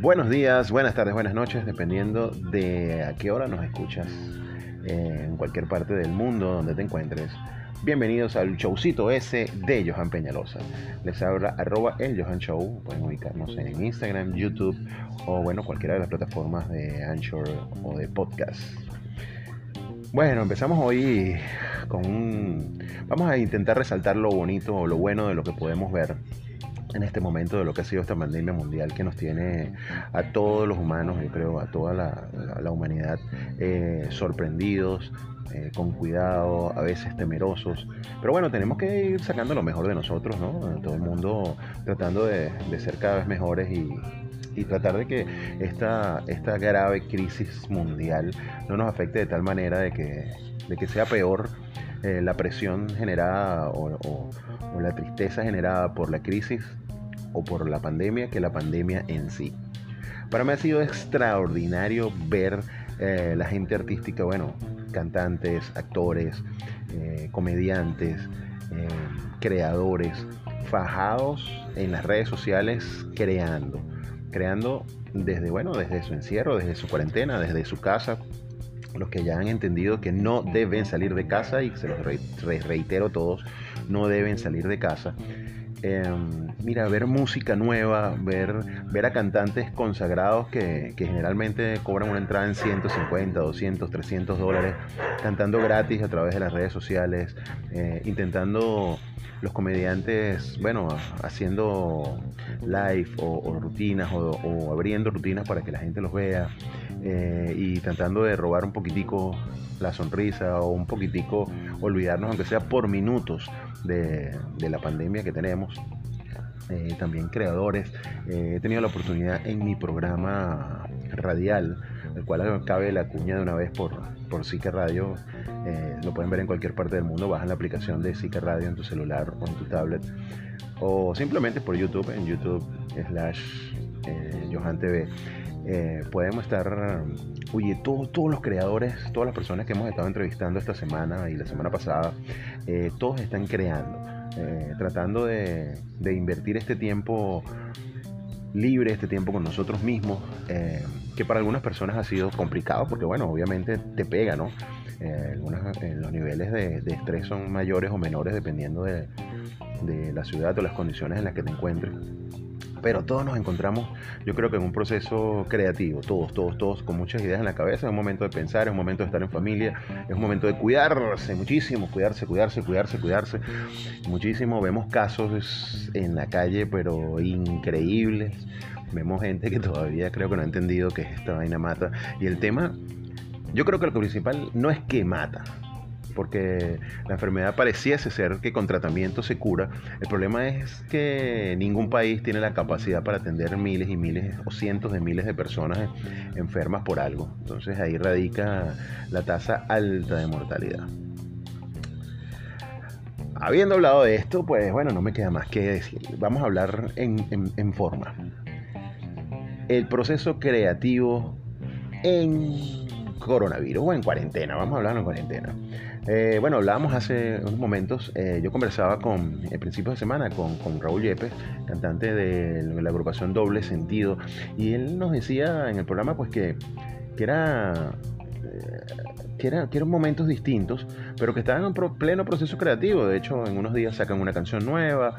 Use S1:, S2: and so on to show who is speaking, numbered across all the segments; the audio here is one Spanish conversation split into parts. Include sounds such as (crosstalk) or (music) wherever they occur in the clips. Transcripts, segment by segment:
S1: Buenos días, buenas tardes, buenas noches, dependiendo de a qué hora nos escuchas eh, en cualquier parte del mundo donde te encuentres. Bienvenidos al showcito ese de Johan Peñalosa. Les habla arroba el Johan Show. Pueden ubicarnos en Instagram, YouTube o bueno, cualquiera de las plataformas de Anchor o de podcast. Bueno, empezamos hoy con un... Vamos a intentar resaltar lo bonito o lo bueno de lo que podemos ver en este momento de lo que ha sido esta pandemia mundial que nos tiene a todos los humanos, yo creo, a toda la, humanidad eh, sorprendidos, eh, con cuidado, a veces temerosos. Pero bueno, tenemos que ir sacando lo mejor de nosotros, ¿no? Todo el mundo tratando de, ser cada vez mejores y, tratar de que esta, esta grave crisis mundial no nos afecte de tal manera de que, de que sea peor eh, la presión generada o, la tristeza generada por la crisis o por la pandemia que la pandemia en sí. Para mí ha sido extraordinario ver eh, la gente artística, bueno, cantantes, actores, eh, comediantes, creadores, fajados en las redes sociales creando, creando desde, bueno, desde su encierro, desde su cuarentena, desde su casa, los que ya han entendido que no deben salir de casa y se los reitero todos, no deben salir de casa. Em, mira, ver música nueva, ver, ver a cantantes consagrados que, generalmente cobran una entrada en 150, 200, 300 dólares, cantando gratis a través de las redes sociales, eh, intentando los comediantes, bueno, haciendo live o, rutinas o, abriendo rutinas para que la gente los vea eh, y tratando de robar un poquitico la sonrisa o un poquitico olvidarnos, aunque sea por minutos, de, la pandemia que tenemos. Eh, también creadores. Eh, he tenido la oportunidad en mi programa radial, el cual cabe la cuña de una vez por, por Zika Radio. Eh, lo pueden ver en cualquier parte del mundo. Bajan la aplicación de Zika Radio en tu celular o en tu tablet. O simplemente por YouTube, en YouTube slash Johan TV. Podemos estar, oye, todos, todos los creadores, todas las personas que hemos estado entrevistando esta semana y la semana pasada, todos están creando eh, tratando de, invertir este tiempo libre, este tiempo con nosotros mismos, eh, que para algunas personas ha sido complicado, porque bueno, obviamente te pega, ¿no? Eh, los niveles de, estrés son mayores o menores dependiendo de, de la ciudad o las condiciones en las que te encuentres pero todos nos encontramos, yo creo que en un proceso creativo, todos, todos, todos, con muchas ideas en la cabeza, es un momento de pensar, es un momento de estar en familia, es un momento de cuidarse muchísimo, cuidarse, cuidarse, cuidarse, cuidarse, muchísimo, vemos casos en la calle, pero increíbles, vemos gente que todavía creo que no ha entendido que esta vaina mata, y el tema, yo creo que lo principal no es que mata, porque la enfermedad pareciese ser que con tratamiento se cura. El problema es que ningún país tiene la capacidad para atender miles y miles o cientos de miles de personas enfermas por algo. Entonces ahí radica la tasa alta de mortalidad. Habiendo hablado de esto, pues bueno, no me queda más que decir. Vamos a hablar en, forma. El proceso creativo en coronavirus o en cuarentena. Vamos a hablar en cuarentena. Eh, bueno, hablábamos hace unos momentos, eh, yo conversaba con, en principios de semana con, Raúl Yepes, cantante de la agrupación Doble Sentido, y él nos decía en el programa pues que, que era... Eh, que, era, que, eran momentos distintos, pero que estaban en pleno proceso creativo. De hecho, en unos días sacan una canción nueva,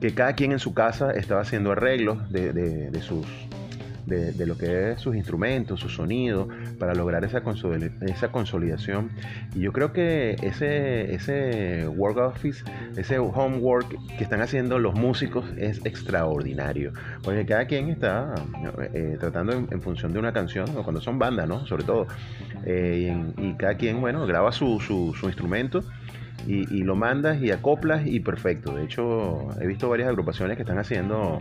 S1: que cada quien en su casa estaba haciendo arreglos de sus de, lo que es sus instrumentos, su sonido, para lograr esa, esa consolidación. Y yo creo que ese, ese work office, ese homework que están haciendo los músicos es extraordinario. Porque cada quien está eh, tratando en, función de una canción, o cuando son bandas, ¿no? Sobre todo. Eh, y, cada quien, bueno, graba su, su, instrumento. Y, y, lo mandas y acoplas y perfecto. De hecho, he visto varias agrupaciones que están haciendo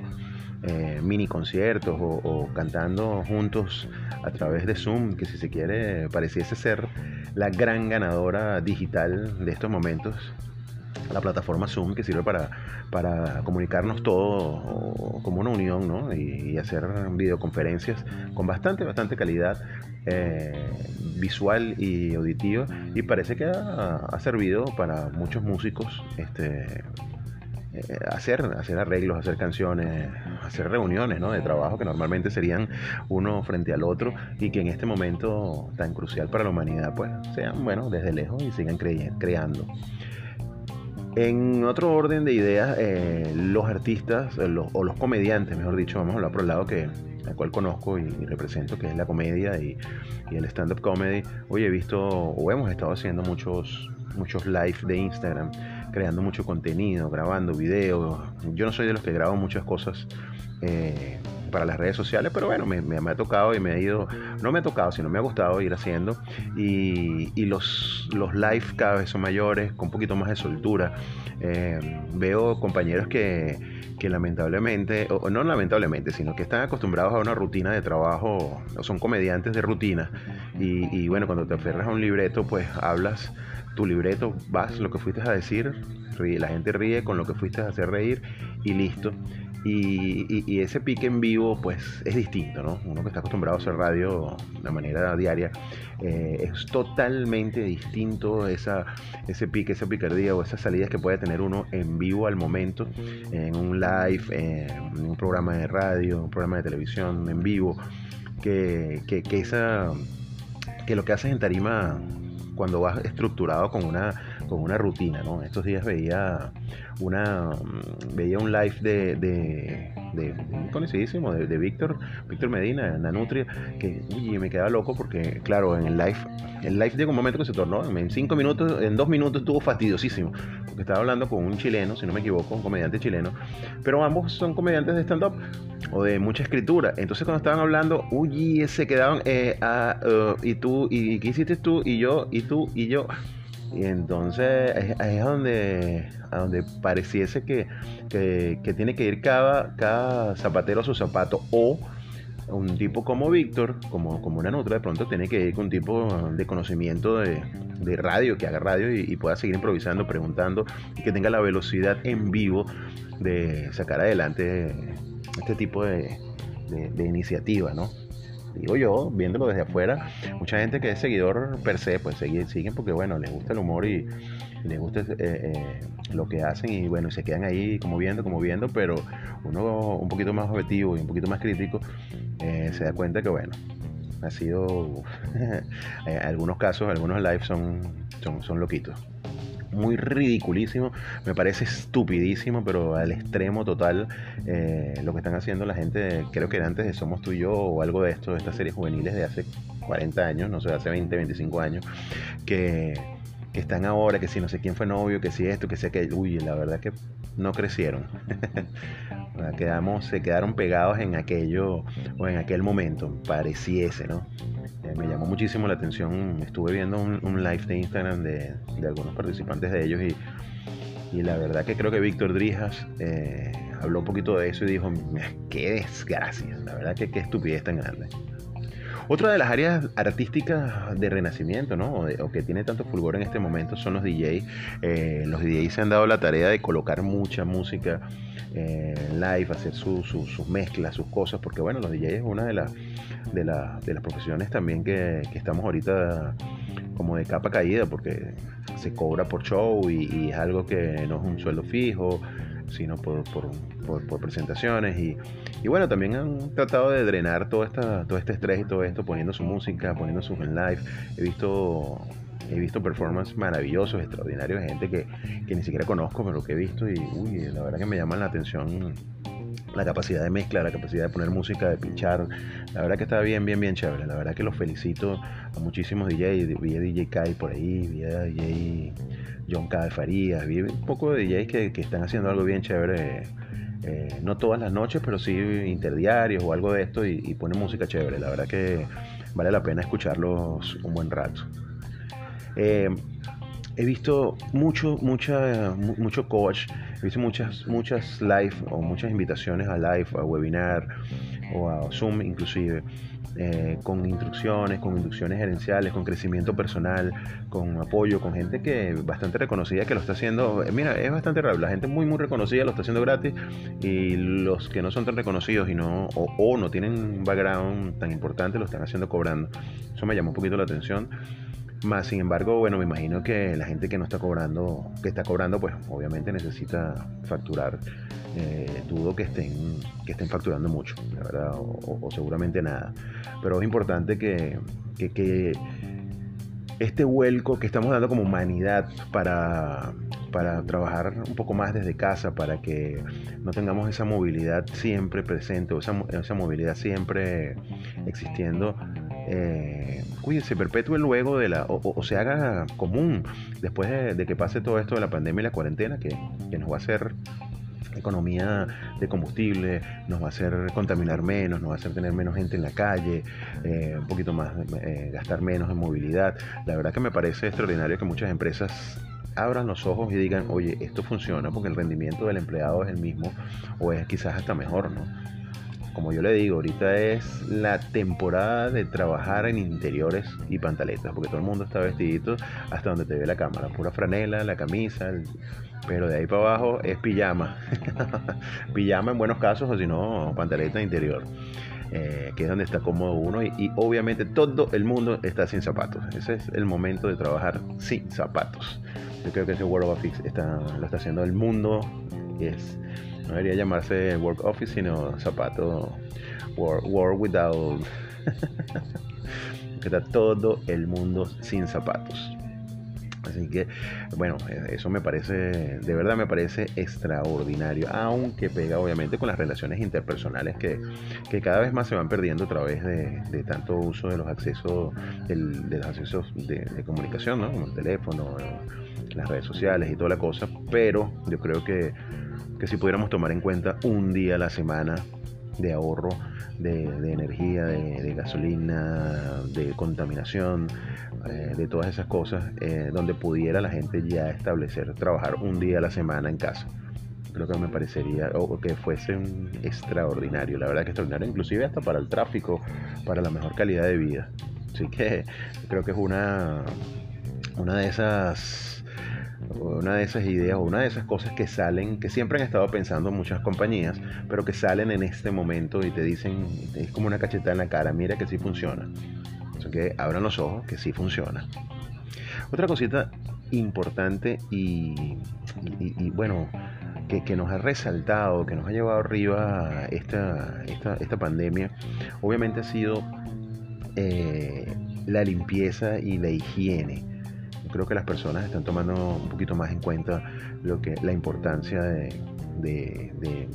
S1: eh, mini conciertos o, cantando juntos a través de Zoom, que si se quiere pareciese ser la gran ganadora digital de estos momentos. La plataforma Zoom que sirve para, para comunicarnos todo como una unión y, hacer videoconferencias con bastante, bastante calidad eh, visual y auditiva y parece que ha, ha servido para muchos músicos este, eh, hacer, hacer arreglos, hacer canciones, hacer reuniones ¿no? de trabajo que normalmente serían uno frente al otro y que en este momento tan crucial para la humanidad pues sean bueno desde lejos y sigan creando. En otro orden de ideas, eh, los artistas o los comediantes, mejor dicho, vamos a hablar por el lado que, al cual conozco y, represento, que es la comedia y, y el stand-up comedy. Hoy he visto o hemos estado haciendo muchos, muchos live de Instagram creando mucho contenido, grabando videos. Yo no soy de los que grabo muchas cosas eh, para las redes sociales, pero bueno, me, ha tocado y me ha ido, no me ha tocado, sino me ha gustado ir haciendo. Y, los, los live cada vez son mayores, con un poquito más de soltura. Eh, veo compañeros que, que lamentablemente, o no lamentablemente, sino que están acostumbrados a una rutina de trabajo, son comediantes de rutina. Y, y bueno, cuando te aferras a un libreto, pues hablas tu libreto, vas lo que fuiste a decir, la gente ríe con lo que fuiste a hacer reír y listo. Y, ese pique en vivo, pues es distinto, ¿no? Uno que está acostumbrado a hacer radio de manera diaria, eh, es totalmente distinto esa, ese pique, esa picardía o esas salidas que puede tener uno en vivo al momento, en un live, en un programa de radio, un programa de televisión en vivo, que, que, que esa, que lo que haces en tarima cuando vas estructurado con una, con una rutina, ¿no? Estos días veía una veía un live de, de, de, conocidísimo, de, Víctor, Víctor Medina, Nanutria, que uy, me quedaba loco porque, claro, en el live, el live llegó un momento que se tornó, en cinco minutos, en dos minutos estuvo fastidiosísimo, porque estaba hablando con un chileno, si no me equivoco, un comediante chileno, pero ambos son comediantes de stand-up o de mucha escritura. Entonces cuando estaban hablando, uy, se quedaban, eh, uh, y tú, y qué hiciste tú, y yo, y tú, y yo. Y entonces es, donde, a donde pareciese que, tiene que ir cada, cada zapatero a su zapato o un tipo como Víctor, como, como una nutra, de pronto tiene que ir con un tipo de conocimiento de, radio, que haga radio y, pueda seguir improvisando, preguntando y que tenga la velocidad en vivo de sacar adelante este tipo de, de iniciativa, ¿no? Digo yo, viéndolo desde afuera, mucha gente que es seguidor per se, pues siguen, porque bueno, les gusta el humor y, les gusta eh, eh, lo que hacen y bueno, se quedan ahí como viendo, como viendo, pero uno un poquito más objetivo y un poquito más crítico eh, se da cuenta que bueno, ha sido, (laughs) algunos casos, algunos lives son, son, son loquitos muy ridiculísimo, me parece estupidísimo, pero al extremo total eh, lo que están haciendo la gente, creo que antes de Somos tú y yo o algo de esto, de estas series juveniles de hace 40 años, no sé, hace 20, 25 años, que, están ahora, que si no sé quién fue novio, que si esto, que sea que, uy, la verdad que no crecieron. (laughs) Quedamos, se quedaron pegados en aquello o en aquel momento, pareciese, ¿no? Me llamó muchísimo la atención. Estuve viendo un, live de Instagram de, algunos participantes de ellos y, la verdad que creo que Víctor Drijas eh, habló un poquito de eso y dijo, qué desgracia, la verdad que qué estupidez tan grande. Otra de las áreas artísticas de renacimiento, ¿no? O, que tiene tanto fulgor en este momento son los DJs. Eh, los DJs se han dado la tarea de colocar mucha música live, hacer sus mezclas, sus cosas, porque bueno, los DJs es una de las de, de las profesiones también que, estamos ahorita como de capa caída porque se cobra por show y, es algo que no es un sueldo fijo sino por, por, presentaciones y, bueno también han tratado de drenar todo, esta, todo este estrés y todo esto poniendo su música poniendo su en live he visto he visto performances maravillosos extraordinarios de gente que, que, ni siquiera conozco pero que he visto y uy, la verdad que me llaman la atención la capacidad de mezcla, la capacidad de poner música, de pinchar. La verdad que está bien, bien, bien chévere. La verdad que los felicito a muchísimos DJs. Vi a DJ Kai por ahí, vi a DJ John K. Farías, un poco de DJs que, están haciendo algo bien chévere. Eh, no todas las noches, pero sí interdiarios o algo de esto y, y ponen música chévere. La verdad que vale la pena escucharlos un buen rato. Eh, he visto mucho, mucha, mucho coach, he visto muchas, muchas live o muchas invitaciones a live, a webinar o a Zoom inclusive, eh, con instrucciones, con inducciones gerenciales, con crecimiento personal, con apoyo, con gente que bastante reconocida que lo está haciendo. Mira, es bastante raro, la gente muy muy reconocida lo está haciendo gratis y los que no son tan reconocidos y no o, o no tienen un background tan importante lo están haciendo cobrando. Eso me llamó un poquito la atención Más sin embargo, bueno, me imagino que la gente que no está cobrando, que está cobrando, pues obviamente necesita facturar. Eh, dudo que estén, que estén facturando mucho, la verdad, o, seguramente nada. Pero es importante que, que, este vuelco que estamos dando como humanidad para, para trabajar un poco más desde casa, para que no tengamos esa movilidad siempre presente, o esa, esa movilidad siempre existiendo, eh, se perpetúe luego de la, o, se haga común después de, que pase todo esto de la pandemia y la cuarentena, que, nos va a hacer economía de combustible, nos va a hacer contaminar menos, nos va a hacer tener menos gente en la calle, eh, un poquito más, eh, gastar menos en movilidad. La verdad que me parece extraordinario que muchas empresas abran los ojos y digan, oye, esto funciona porque el rendimiento del empleado es el mismo o es quizás hasta mejor, ¿no? Como yo le digo, ahorita es la temporada de trabajar en interiores y pantaletas, porque todo el mundo está vestidito hasta donde te ve la cámara, pura franela, la camisa, pero de ahí para abajo es pijama. (laughs) pijama en buenos casos, o si no, pantaleta interior. Eh, que es donde está cómodo uno y, obviamente todo el mundo está sin zapatos. Ese es el momento de trabajar sin zapatos. Yo creo que ese World of Office está, lo está haciendo el mundo. No debería llamarse Work Office, sino zapato Work, Without. que (laughs) está todo el mundo sin zapatos. Así que, bueno, eso me parece, de verdad me parece extraordinario, aunque pega obviamente con las relaciones interpersonales que, cada vez más se van perdiendo a través de, tanto uso de los accesos, de los accesos de, comunicación, ¿no? como el teléfono, las redes sociales y toda la cosa, pero yo creo que que si pudiéramos tomar en cuenta un día a la semana de ahorro de, energía, de, gasolina, de contaminación, eh, de todas esas cosas, eh, donde pudiera la gente ya establecer, trabajar un día a la semana en casa. Creo que me parecería, o que fuese extraordinario, la verdad que extraordinario, inclusive hasta para el tráfico, para la mejor calidad de vida. Así que creo que es una, una de esas una de esas ideas o una de esas cosas que salen, que siempre han estado pensando muchas compañías, pero que salen en este momento y te dicen, es como una cachetada en la cara, mira que sí funciona. Así que abran los ojos, que sí funciona. Otra cosita importante y, bueno, que, nos ha resaltado, que nos ha llevado arriba esta, esta, pandemia, obviamente ha sido eh, la limpieza y la higiene creo que las personas están tomando un poquito más en cuenta lo que, la importancia de,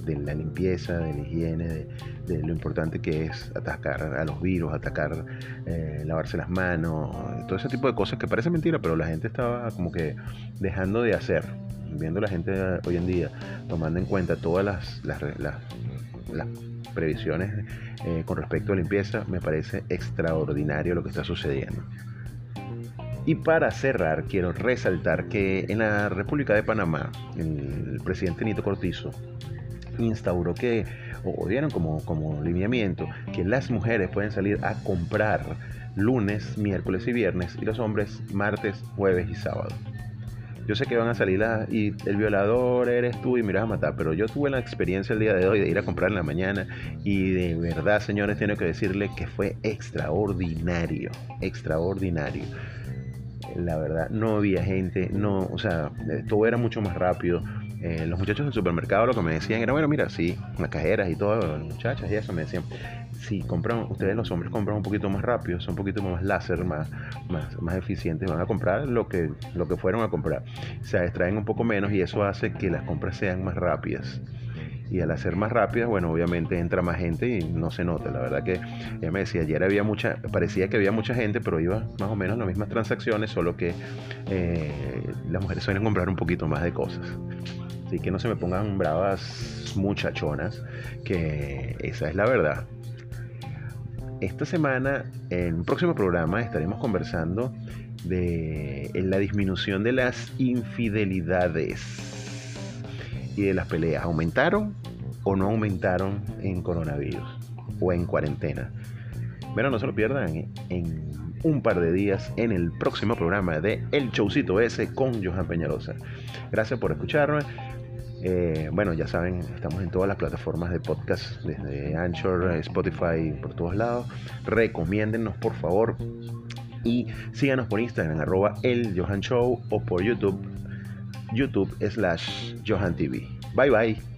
S1: la limpieza, de la higiene, de, lo importante que es atacar a los virus, atacar, eh, lavarse las manos, todo ese tipo de cosas que parece mentira, pero la gente estaba como que dejando de hacer, viendo la gente hoy en día, tomando en cuenta todas las, las, previsiones eh, con respecto a limpieza, me parece extraordinario lo que está sucediendo. Y para cerrar, quiero resaltar que en la República de Panamá, el presidente Nito Cortizo instauró que, o dieron como, como lineamiento, que las mujeres pueden salir a comprar lunes, miércoles y viernes, y los hombres martes, jueves y sábado. Yo sé que van a salir y el violador eres tú y me vas a matar, pero yo tuve la experiencia el día de hoy de ir a comprar en la mañana y de verdad, señores, tengo que decirle que fue extraordinario, extraordinario la verdad, no había gente, no, o sea, todo era mucho más rápido. Eh, los muchachos del supermercado lo que me decían era, bueno, mira, sí, las cajeras y todo, las muchachas y eso me decían, sí, compran, ustedes los hombres compran un poquito más rápido, son un poquito más láser, más, más, más eficientes, van a comprar lo que, lo que fueron a comprar. O sea, extraen un poco menos y eso hace que las compras sean más rápidas y al hacer más rápidas, bueno, obviamente entra más gente y no se nota. La verdad que ella me decía, ayer había mucha, parecía que había mucha gente, pero iba más o menos las mismas transacciones, solo que eh, las mujeres suelen comprar un poquito más de cosas. Así que no se me pongan bravas muchachonas, que esa es la verdad. Esta semana, en un próximo programa, estaremos conversando de la disminución de las infidelidades y de las peleas. ¿Aumentaron o no aumentaron en coronavirus o en cuarentena? Pero no se lo pierdan en un par de días en el próximo programa de El Showcito S con Johan Peñalosa. Gracias por escucharme. Eh, bueno, ya saben, estamos en todas las plataformas de podcast, desde Anchor, Spotify, por todos lados. Recomiéndennos, por favor. Y síganos por Instagram, arroba el Johan Show o por YouTube, YouTube slash Johan TV. Bye bye.